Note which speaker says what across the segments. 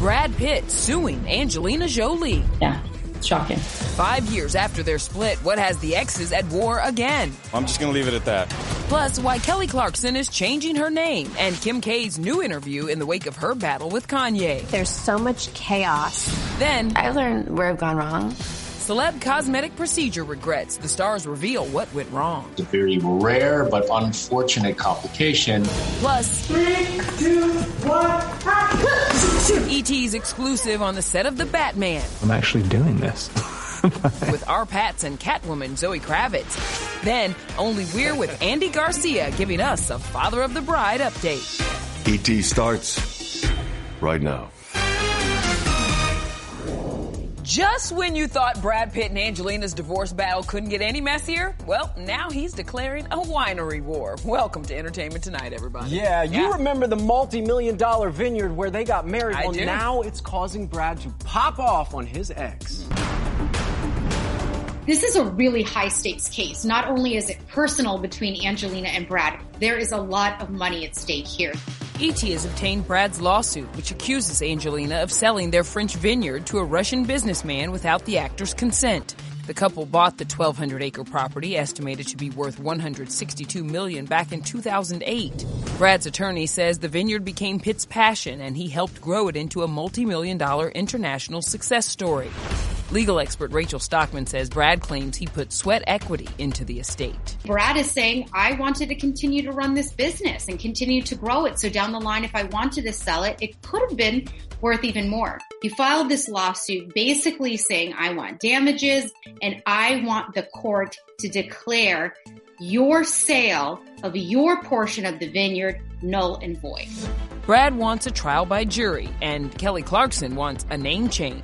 Speaker 1: Brad Pitt suing Angelina Jolie.
Speaker 2: Yeah, shocking.
Speaker 1: Five years after their split, what has the exes at war again?
Speaker 3: I'm just gonna leave it at that.
Speaker 1: Plus, why Kelly Clarkson is changing her name and Kim K's new interview in the wake of her battle with Kanye.
Speaker 4: There's so much chaos.
Speaker 1: Then,
Speaker 4: I learned where I've gone wrong.
Speaker 1: Celeb cosmetic procedure regrets. The stars reveal what went wrong.
Speaker 5: It's a very rare but unfortunate complication.
Speaker 1: Plus,
Speaker 6: three, two, one,
Speaker 1: ET's exclusive on the set of The Batman.
Speaker 7: I'm actually doing this.
Speaker 1: with RPattz and Catwoman Zoe Kravitz. Then, only we're with Andy Garcia giving us a Father of the Bride update.
Speaker 8: ET starts right now.
Speaker 1: Just when you thought Brad Pitt and Angelina's divorce battle couldn't get any messier, well, now he's declaring a winery war. Welcome to Entertainment Tonight, everybody.
Speaker 9: Yeah, you yeah. remember the multi-million dollar vineyard where they got married?
Speaker 1: I
Speaker 9: well,
Speaker 1: do.
Speaker 9: now it's causing Brad to pop off on his ex.
Speaker 10: This is a really high stakes case. Not only is it personal between Angelina and Brad, there is a lot of money at stake here.
Speaker 1: ET has obtained Brad's lawsuit, which accuses Angelina of selling their French vineyard to a Russian businessman without the actor's consent. The couple bought the 1,200 acre property, estimated to be worth 162 million back in 2008. Brad's attorney says the vineyard became Pitt's passion, and he helped grow it into a multi-million dollar international success story. Legal expert Rachel Stockman says Brad claims he put sweat equity into the estate.
Speaker 10: Brad is saying, I wanted to continue to run this business and continue to grow it. So down the line, if I wanted to sell it, it could have been worth even more. He filed this lawsuit basically saying, I want damages and I want the court to declare your sale of your portion of the vineyard null and void.
Speaker 1: Brad wants a trial by jury, and Kelly Clarkson wants a name change.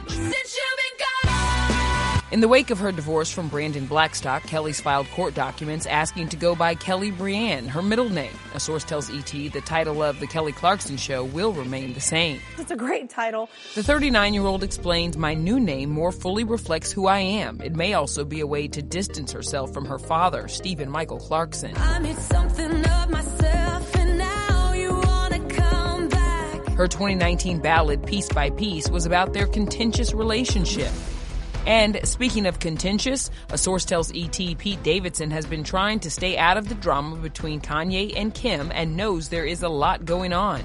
Speaker 1: In the wake of her divorce from Brandon Blackstock, Kelly's filed court documents asking to go by Kelly Brienne, her middle name. A source tells ET the title of The Kelly Clarkson Show will remain the same.
Speaker 11: It's a great title.
Speaker 1: The 39 year old explains my new name more fully reflects who I am. It may also be a way to distance herself from her father, Stephen Michael Clarkson. Her 2019 ballad, Piece by Piece, was about their contentious relationship. And speaking of contentious, a source tells ET Pete Davidson has been trying to stay out of the drama between Kanye and Kim and knows there is a lot going on.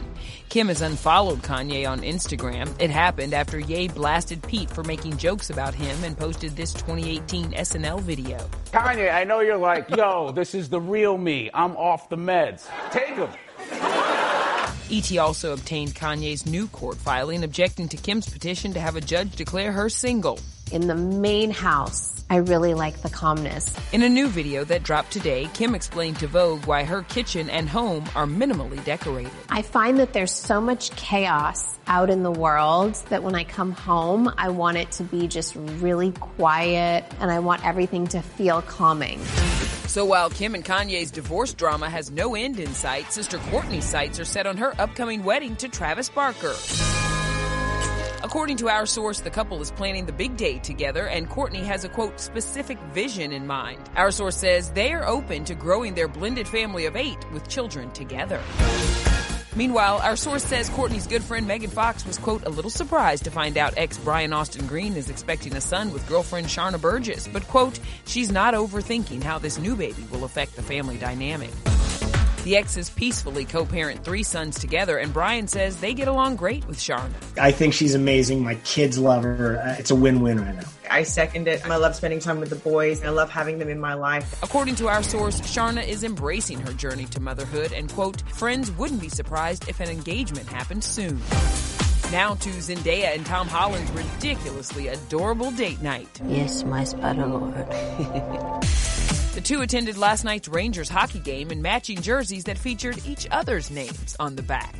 Speaker 1: Kim has unfollowed Kanye on Instagram. It happened after Ye blasted Pete for making jokes about him and posted this 2018 SNL video.
Speaker 2: Kanye, I know you're like, yo, this is the real me. I'm off the meds. Take them.
Speaker 1: ET also obtained Kanye's new court filing objecting to Kim's petition to have a judge declare her single
Speaker 4: in the main house. I really like the calmness.
Speaker 1: In a new video that dropped today, Kim explained to Vogue why her kitchen and home are minimally decorated.
Speaker 4: I find that there's so much chaos out in the world that when I come home, I want it to be just really quiet and I want everything to feel calming.
Speaker 1: So while Kim and Kanye's divorce drama has no end in sight, sister Courtney's sights are set on her upcoming wedding to Travis Barker. According to our source, the couple is planning the big day together, and Courtney has a quote, specific vision in mind. Our source says they are open to growing their blended family of eight with children together. Meanwhile, our source says Courtney's good friend Megan Fox was, quote, a little surprised to find out ex Brian Austin Green is expecting a son with girlfriend Sharna Burgess, but, quote, she's not overthinking how this new baby will affect the family dynamic. The exes peacefully co parent three sons together, and Brian says they get along great with Sharna.
Speaker 3: I think she's amazing. My kids love her. Uh, it's a win win right now.
Speaker 7: I second it. I love spending time with the boys. I love having them in my life.
Speaker 1: According to our source, Sharna is embracing her journey to motherhood, and quote, friends wouldn't be surprised if an engagement happened soon. Now to Zendaya and Tom Holland's ridiculously adorable date night.
Speaker 11: Yes, my spider lord.
Speaker 1: The two attended last night's Rangers hockey game in matching jerseys that featured each other's names on the back.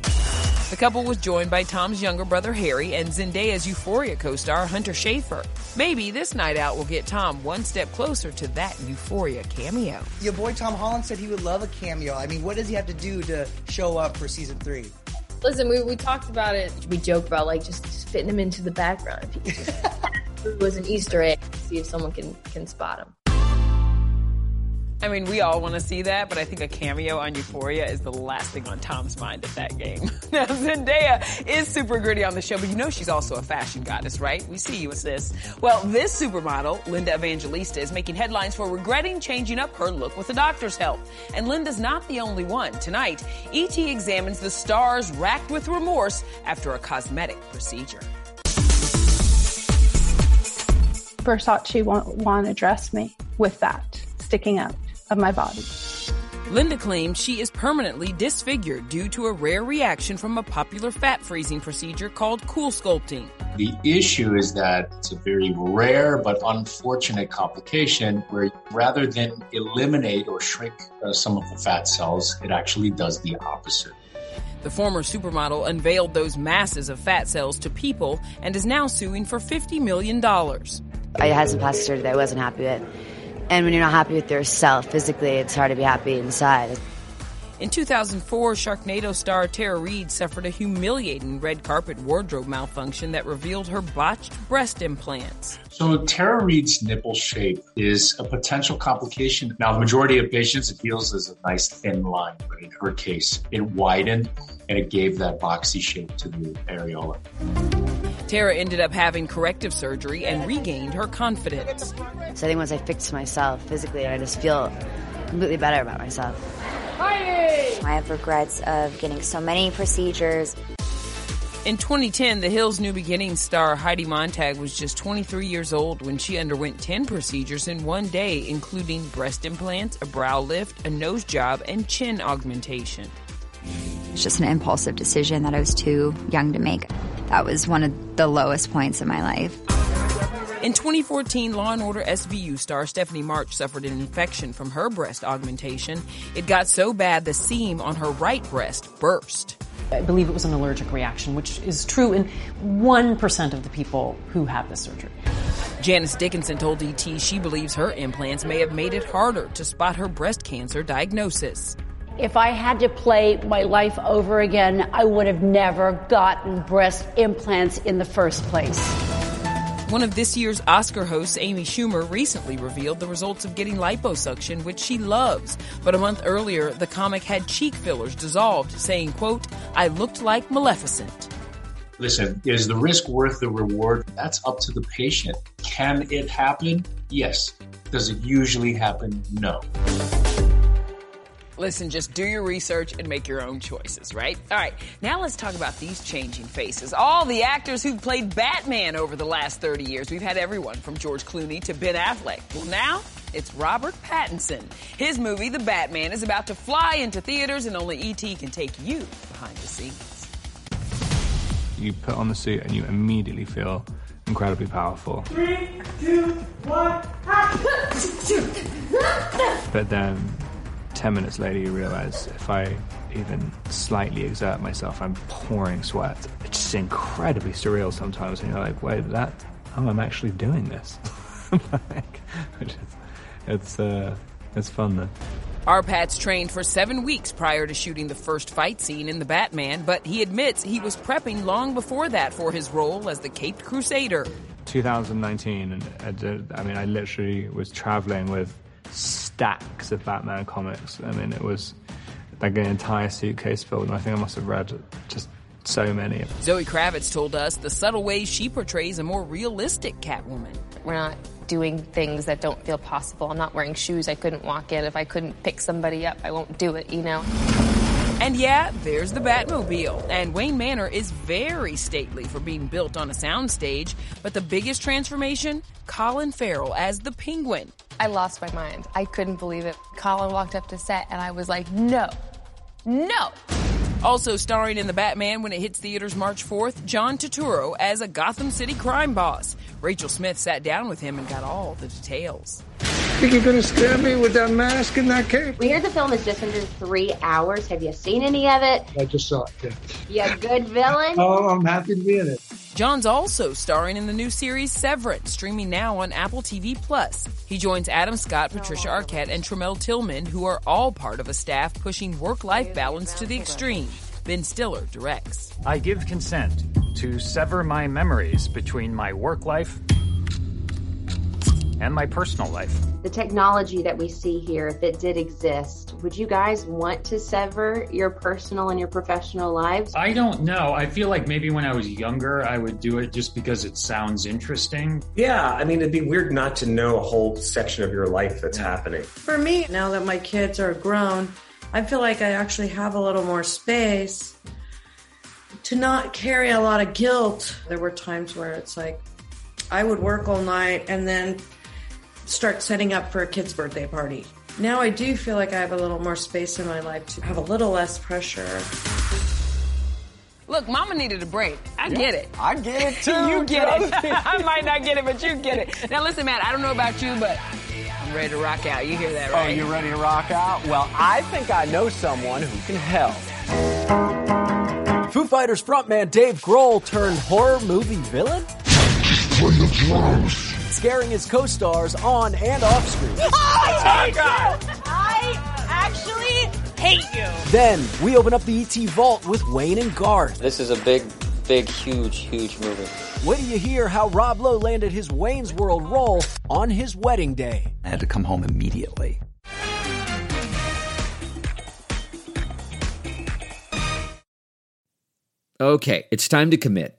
Speaker 1: The couple was joined by Tom's younger brother Harry and Zendaya's Euphoria co-star Hunter Schafer. Maybe this night out will get Tom one step closer to that Euphoria cameo.
Speaker 12: Your boy Tom Holland said he would love a cameo. I mean, what does he have to do to show up for season three?
Speaker 13: Listen, we, we talked about it. We joked about like just, just fitting him into the background. it was an Easter egg. See if someone can can spot him.
Speaker 1: I mean, we all want to see that, but I think a cameo on Euphoria is the last thing on Tom's mind at that game. now, Zendaya is super gritty on the show, but you know she's also a fashion goddess, right? We see you this. Well, this supermodel, Linda Evangelista, is making headlines for regretting changing up her look with a doctor's help. And Linda's not the only one. Tonight, ET examines the stars racked with remorse after a cosmetic procedure.
Speaker 14: Versace won't want to dress me with that sticking out of my body.
Speaker 1: Linda claims she is permanently disfigured due to a rare reaction from a popular fat freezing procedure called CoolSculpting.
Speaker 5: The issue is that it's a very rare but unfortunate complication where rather than eliminate or shrink uh, some of the fat cells, it actually does the opposite.
Speaker 1: The former supermodel unveiled those masses of fat cells to people and is now suing for $50 million.
Speaker 11: I had some plastic surgery that I wasn't happy with and when you're not happy with yourself physically, it's hard to be happy inside.
Speaker 1: In 2004, Sharknado star Tara Reid suffered a humiliating red carpet wardrobe malfunction that revealed her botched breast implants.
Speaker 5: So, Tara Reid's nipple shape is a potential complication. Now, the majority of patients, it feels as a nice thin line, but in her case, it widened and it gave that boxy shape to the areola.
Speaker 1: Tara ended up having corrective surgery and regained her confidence.
Speaker 11: So I think once I fixed myself physically, I just feel completely better about myself.
Speaker 15: I have regrets of getting so many procedures.
Speaker 1: In 2010, The Hills New Beginnings star Heidi Montag was just 23 years old when she underwent 10 procedures in one day, including breast implants, a brow lift, a nose job, and chin augmentation.
Speaker 15: It's just an impulsive decision that I was too young to make. That was one of the lowest points in my life.
Speaker 1: In 2014, Law & Order SVU star Stephanie March suffered an infection from her breast augmentation. It got so bad the seam on her right breast burst.
Speaker 16: I believe it was an allergic reaction, which is true in 1% of the people who have this surgery.
Speaker 1: Janice Dickinson told ET she believes her implants may have made it harder to spot her breast cancer diagnosis.
Speaker 17: If I had to play my life over again, I would have never gotten breast implants in the first place.
Speaker 1: One of this year's Oscar hosts, Amy Schumer, recently revealed the results of getting liposuction, which she loves. But a month earlier, the comic had cheek fillers dissolved, saying, quote, I looked like Maleficent.
Speaker 5: Listen, is the risk worth the reward? That's up to the patient. Can it happen? Yes. Does it usually happen? No.
Speaker 1: Listen, just do your research and make your own choices, right? All right, now let's talk about these changing faces. All the actors who've played Batman over the last 30 years. We've had everyone from George Clooney to Ben Affleck. Well, now it's Robert Pattinson. His movie, The Batman, is about to fly into theaters, and only E.T. can take you behind the scenes.
Speaker 18: You put on the suit and you immediately feel incredibly powerful.
Speaker 6: Three, two, one,
Speaker 18: But then 10 minutes later, you realize if I even slightly exert myself, I'm pouring sweat. It's just incredibly surreal sometimes. And you're like, wait, that, oh, I'm actually doing this. like, is, it's, uh, it's fun though.
Speaker 1: RPattz trained for seven weeks prior to shooting the first fight scene in The Batman, but he admits he was prepping long before that for his role as the Caped Crusader.
Speaker 18: 2019, and I, did, I mean, I literally was traveling with stacks of Batman comics. I mean, it was like an entire suitcase filled, and I think I must have read just so many.
Speaker 1: Zoe Kravitz told us the subtle ways she portrays a more realistic Catwoman.
Speaker 19: We're not doing things that don't feel possible. I'm not wearing shoes I couldn't walk in. If I couldn't pick somebody up, I won't do it, you know?
Speaker 1: And yeah, there's the Batmobile. And Wayne Manor is very stately for being built on a soundstage. But the biggest transformation? Colin Farrell as the Penguin.
Speaker 19: I lost my mind. I couldn't believe it. Colin walked up to set and I was like, no, no.
Speaker 1: Also starring in The Batman when it hits theaters March 4th, John Turturro as a Gotham City crime boss. Rachel Smith sat down with him and got all the details.
Speaker 20: Think you're gonna stab me with that mask and that cape?
Speaker 4: We hear the film is just under three hours. Have you seen any of it?
Speaker 20: I just saw it. Yeah.
Speaker 4: You a good villain?
Speaker 20: Oh, I'm happy to be in it.
Speaker 1: John's also starring in the new series Severance, streaming now on Apple TV Plus. He joins Adam Scott, Patricia Arquette, and Tramell Tillman, who are all part of a staff pushing work-life balance to the extreme. Ben Stiller directs.
Speaker 21: I give consent to sever my memories between my work life and my personal life.
Speaker 4: The technology that we see here, if it did exist, would you guys want to sever your personal and your professional lives?
Speaker 22: I don't know. I feel like maybe when I was younger, I would do it just because it sounds interesting.
Speaker 23: Yeah, I mean, it'd be weird not to know a whole section of your life that's happening.
Speaker 7: For me, now that my kids are grown, I feel like I actually have a little more space to not carry a lot of guilt. There were times where it's like I would work all night and then start setting up for a kid's birthday party. Now I do feel like I have a little more space in my life to have a little less pressure.
Speaker 1: Look, Mama needed a break. I
Speaker 9: Yeah,
Speaker 1: get it.
Speaker 9: I get it too.
Speaker 1: you get it. I might not get it, but you get it. Now listen, Matt. I don't know about you, but I'm ready to rock out. You hear that,
Speaker 9: Oh, you ready to rock out? Well, I think I know someone who can help. Foo Fighters frontman Dave Grohl turned horror movie villain? Scaring his co-stars on and off screen.
Speaker 6: Oh, I hate you! I actually hate you!
Speaker 9: Then we open up the ET vault with Wayne and Garth.
Speaker 24: This is a big, big, huge, huge movie.
Speaker 9: Wait till you hear how Rob Lowe landed his Wayne's World role on his wedding day.
Speaker 25: I had to come home immediately.
Speaker 26: Okay, it's time to commit.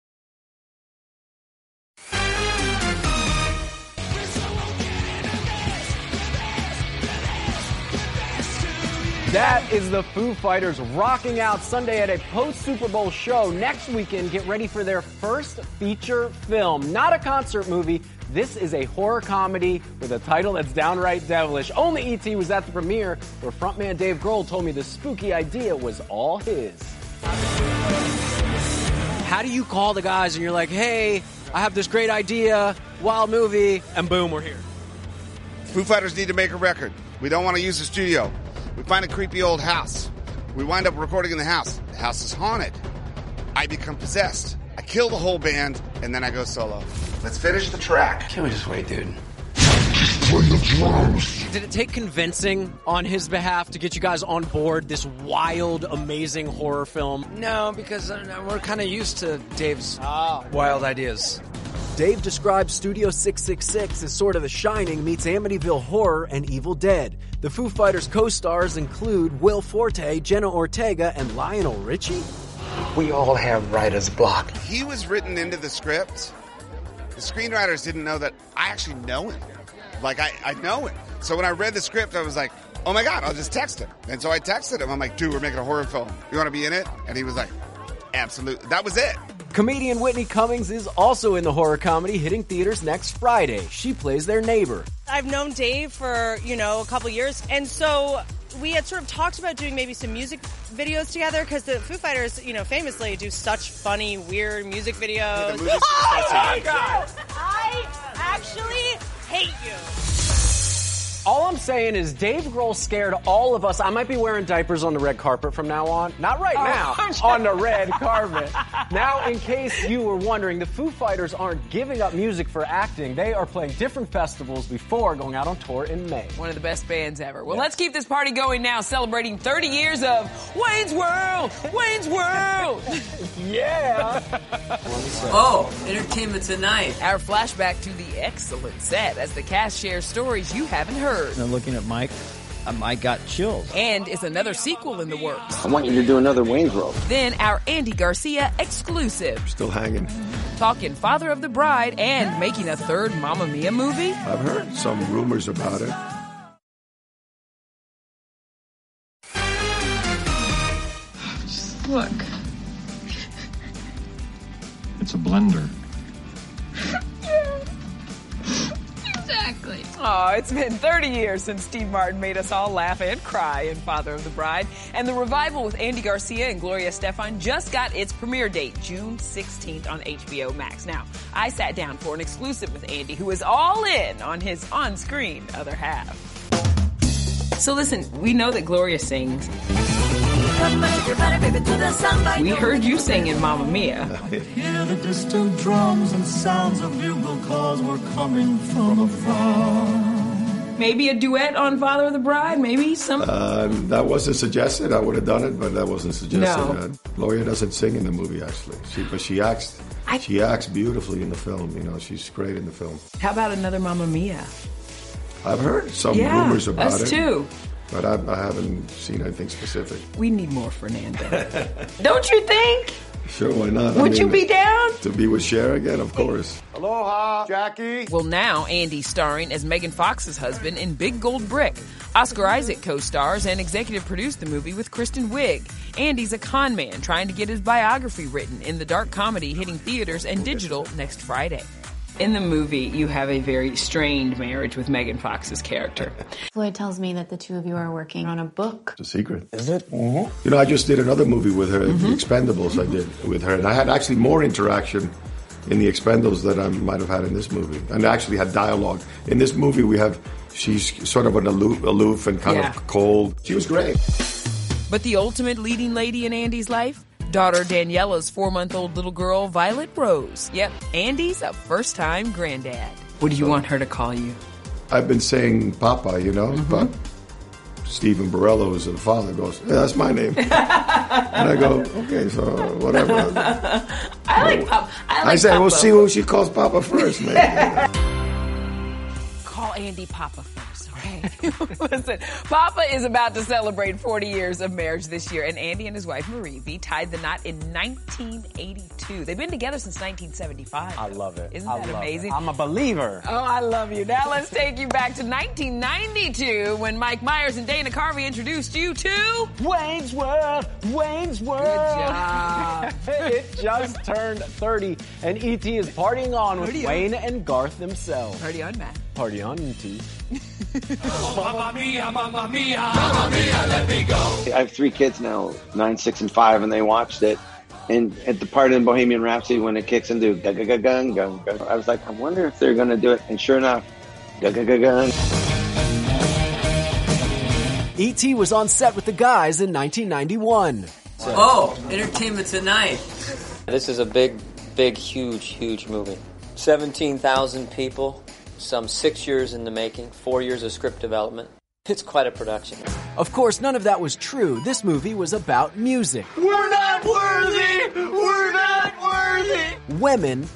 Speaker 9: That is the Foo Fighters rocking out Sunday at a post Super Bowl show. Next weekend, get ready for their first feature film. Not a concert movie. This is a horror comedy with a title that's downright devilish. Only E.T. was at the premiere where frontman Dave Grohl told me the spooky idea was all his. How do you call the guys and you're like, hey, I have this great idea, wild movie, and boom, we're here?
Speaker 27: Foo Fighters need to make a record. We don't want to use the studio. We find a creepy old house. We wind up recording in the house. The house is haunted. I become possessed. I kill the whole band, and then I go solo. Let's finish the track.
Speaker 28: Can we just wait, dude?
Speaker 9: Did it take convincing on his behalf to get you guys on board this wild, amazing horror film?
Speaker 28: No, because uh, we're kind of used to Dave's wild ideas.
Speaker 9: Dave describes Studio 666 as sort of The Shining meets Amityville Horror and Evil Dead. The Foo Fighters co-stars include Will Forte, Jenna Ortega, and Lionel Richie.
Speaker 28: We all have writer's block.
Speaker 27: He was written into the script. The screenwriters didn't know that I actually know him. Like, I, I know him. So when I read the script, I was like, oh my God, I'll just text him. And so I texted him. I'm like, dude, we're making a horror film. You want to be in it? And he was like, absolutely. That was it.
Speaker 9: Comedian Whitney Cummings is also in the horror comedy hitting theaters next Friday. She plays their neighbor.
Speaker 6: I've known Dave for, you know, a couple years. And so we had sort of talked about doing maybe some music videos together because the Foo Fighters, you know, famously do such funny, weird music videos.
Speaker 27: the music's
Speaker 6: oh
Speaker 27: so
Speaker 6: my God. I actually hate you.
Speaker 9: All I'm saying is Dave Grohl scared all of us. I might be wearing diapers on the red carpet from now on. Not right
Speaker 6: Oh,
Speaker 9: now, on the red carpet. Now, in case you were wondering, the Foo Fighters aren't giving up music for acting. They are playing different festivals before going out on tour in May.
Speaker 1: One of the best bands ever. Well, let's keep this party going now, celebrating 30 years of Wayne's World! Wayne's World!
Speaker 9: yeah!
Speaker 1: oh, entertainment tonight. Our flashback to the excellent set as the cast shares stories you haven't heard.
Speaker 29: And looking at Mike, uh, Mike got chills.
Speaker 1: And is another sequel in the works.
Speaker 28: I want you to do another Wayne's World.
Speaker 1: Then our Andy Garcia exclusive.
Speaker 30: Still hanging.
Speaker 1: Talking Father of the Bride and making a third Mamma Mia movie.
Speaker 30: I've heard some rumors about it.
Speaker 31: Just look. It's a blender.
Speaker 1: Exactly. Oh, it's been 30 years since Steve Martin made us all laugh and cry in Father of the Bride. And the revival with Andy Garcia and Gloria Estefan just got its premiere date, June 16th on HBO Max. Now, I sat down for an exclusive with Andy, who is all in on his on screen other half. So listen, we know that Gloria sings. We heard you sing in Mamma Mia.
Speaker 23: Hear the distant drums and sounds of bugle calls were coming from afar.
Speaker 1: Maybe a duet on Father of the Bride, maybe some.
Speaker 30: Uh, that wasn't suggested. I would have done it, but that wasn't suggested.
Speaker 1: No.
Speaker 30: Uh, Gloria doesn't sing in the movie, actually. She, but she acts. she acts beautifully in the film. You know, she's great in the film.
Speaker 1: How about another Mamma Mia?
Speaker 30: I've heard some
Speaker 1: Yeah,
Speaker 30: rumors about
Speaker 1: us
Speaker 30: it.
Speaker 1: too.
Speaker 30: But I, I haven't seen anything specific.
Speaker 1: We need more Fernando. Don't you think?
Speaker 30: Sure, why not? I
Speaker 1: Would you be down?
Speaker 30: To be with Cher again, of course.
Speaker 1: Aloha, Jackie. Well, now Andy starring as Megan Fox's husband in Big Gold Brick. Oscar Isaac co-stars and executive produced the movie with Kristen Wiig. Andy's a con man trying to get his biography written in the dark comedy hitting theaters and digital next Friday. In the movie, you have a very strained marriage with Megan Fox's character.
Speaker 32: Floyd tells me that the two of you are working on a book.
Speaker 30: It's a secret.
Speaker 32: Is it? Mm-hmm.
Speaker 30: You know, I just did another movie with her, The Expendables. I did with her, and I had actually more interaction in The Expendables than I might have had in this movie, and I actually had dialogue. In this movie, we have she's sort of an aloof, aloof and kind
Speaker 1: Yeah.
Speaker 30: of cold. She was great.
Speaker 1: But the ultimate leading lady in Andy's life? Daughter Daniela's four month old little girl, Violet Rose. Yep, Andy's a first time granddad. What do you want her to call you?
Speaker 30: I've been saying Papa, you know, mm-hmm. but Stephen Borello, who's the father, goes, yeah, "That's my name," and I go, "Okay, so whatever."
Speaker 33: I like Papa. I, like
Speaker 30: I say,
Speaker 33: Papa.
Speaker 30: we'll see who she calls Papa first, man.
Speaker 1: Call Andy Papa first, okay? Listen, Papa is about to celebrate 40 years of marriage this year, and Andy and his wife Marivi tied the knot in 1982. They've been together since 1975.
Speaker 9: I love it.
Speaker 1: Isn't
Speaker 9: I
Speaker 1: that
Speaker 9: love it.
Speaker 1: amazing?
Speaker 9: I'm a believer.
Speaker 1: Oh, I love you. Now let's take you back to 1992 when Mike Myers and Dana Carvey introduced you to
Speaker 9: Wayne's World, Wayne's World.
Speaker 1: Good job.
Speaker 9: it just turned 30, and ET is partying on with
Speaker 1: Party on.
Speaker 9: Wayne and Garth themselves.
Speaker 1: Party on, man.
Speaker 9: Party on, ET.
Speaker 23: Mamma mia, mamma mia, mamma mia, let me go.
Speaker 34: I have three kids now, nine, six, and five, and they watched it. And at the part in Bohemian Rhapsody when it kicks into gun gun gun gun gun, I was like, I wonder if they're gonna do it. And sure enough, gun gun gun gun.
Speaker 9: ET was on set with the guys in 1991.
Speaker 33: Oh, Entertainment Tonight.
Speaker 24: This is a big, big, huge, huge movie. 17,000 people, some six years in the making, four years of script development. It's quite a production.
Speaker 9: Of course, none of that was true. This movie was about music,
Speaker 23: We're not worthy. We're not worthy.
Speaker 9: women,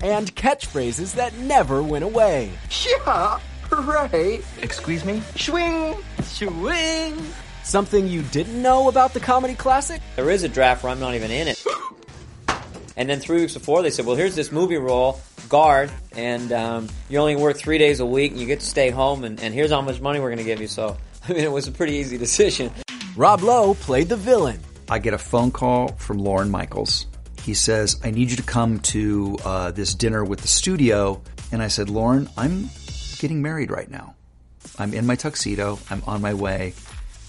Speaker 9: and catchphrases that never went away.
Speaker 23: Yeah, right. Excuse me. Swing, swing.
Speaker 9: Something you didn't know about the comedy classic?
Speaker 24: There is a draft where I'm not even in it. And then three weeks before, they said, "Well, here's this movie role, Garth, and um, you only work three days a week, and you get to stay home, and, and here's how much money we're going to give you." So, I mean, it was a pretty easy decision.
Speaker 9: Rob Lowe played the villain.
Speaker 25: I get a phone call from Lorne Michaels. He says, I need you to come to uh, this dinner with the studio. And I said, Lorne, I'm getting married right now. I'm in my tuxedo. I'm on my way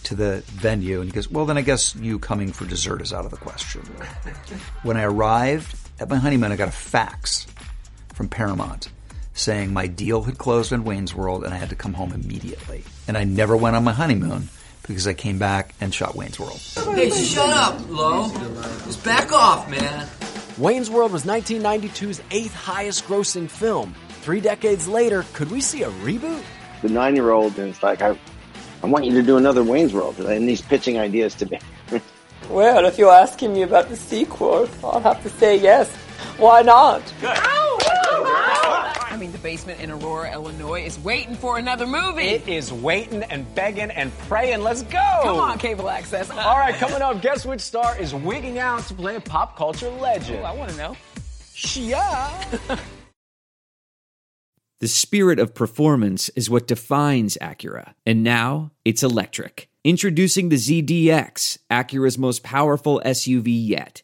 Speaker 25: to the venue. And he goes, Well, then I guess you coming for dessert is out of the question. when I arrived at my honeymoon, I got a fax from Paramount saying my deal had closed on Wayne's World and I had to come home immediately. And I never went on my honeymoon because I came back and shot Wayne's World.
Speaker 33: Hey, shut up, Lo. Just back off, man.
Speaker 9: Wayne's World was 1992's eighth highest grossing film. Three decades later, could we see a reboot?
Speaker 34: The nine-year-old is like, I, I want you to do another Wayne's World, and he's pitching ideas to me.
Speaker 24: Well, if you're asking me about the sequel, I'll have to say yes. Why not?
Speaker 1: I mean, the basement in Aurora, Illinois is waiting for another movie.
Speaker 9: It is waiting and begging and praying. Let's go!
Speaker 1: Come on, cable access.
Speaker 9: All right, coming up, guess which star is wigging out to play a pop culture legend?
Speaker 1: Ooh, I want to know.
Speaker 9: Shia.
Speaker 26: The spirit of performance is what defines Acura, and now it's electric. Introducing the ZDX, Acura's most powerful SUV yet.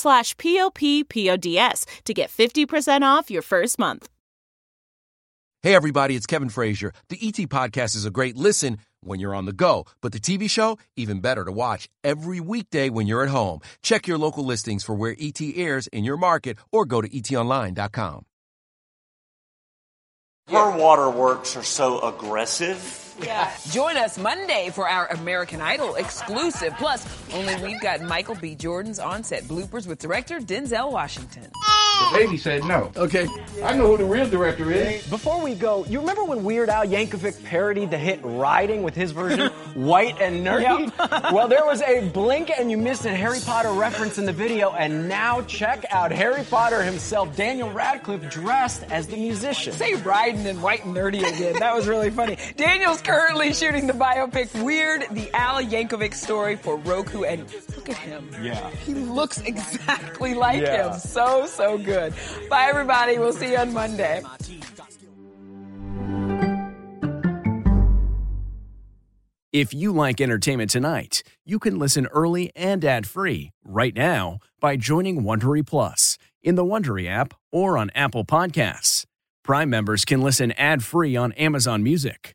Speaker 35: slash p-o-p-p-o-d-s to get 50% off your first month.
Speaker 36: Hey, everybody, it's Kevin Frazier. The ET Podcast is a great listen when you're on the go, but the TV show, even better to watch every weekday when you're at home. Check your local listings for where ET airs in your market or go to etonline.com.
Speaker 37: Her waterworks are so aggressive.
Speaker 1: Yeah. Join us Monday for our American Idol exclusive. Plus, only we've got Michael B. Jordan's on-set bloopers with director Denzel Washington.
Speaker 2: The baby said no.
Speaker 23: Okay.
Speaker 2: I know who the real director is.
Speaker 9: Before we go, you remember when Weird Al Yankovic parodied the hit Riding with his version, White and Nerdy? well, there was a blink and you missed a Harry Potter reference in the video, and now check out Harry Potter himself, Daniel Radcliffe, dressed as the musician.
Speaker 1: Say riding and white and nerdy again. That was really funny. Daniel's currently shooting the biopic Weird, the Al Yankovic story for Roku, and look at him.
Speaker 9: Yeah.
Speaker 1: He looks exactly like
Speaker 9: Yeah.
Speaker 1: him. So, so good. Bye, everybody. We'll see you on Monday.
Speaker 38: If you like entertainment tonight, you can listen early and ad-free right now by joining Wondery Plus in the Wondery app or on Apple Podcasts. Prime members can listen ad-free on Amazon Music.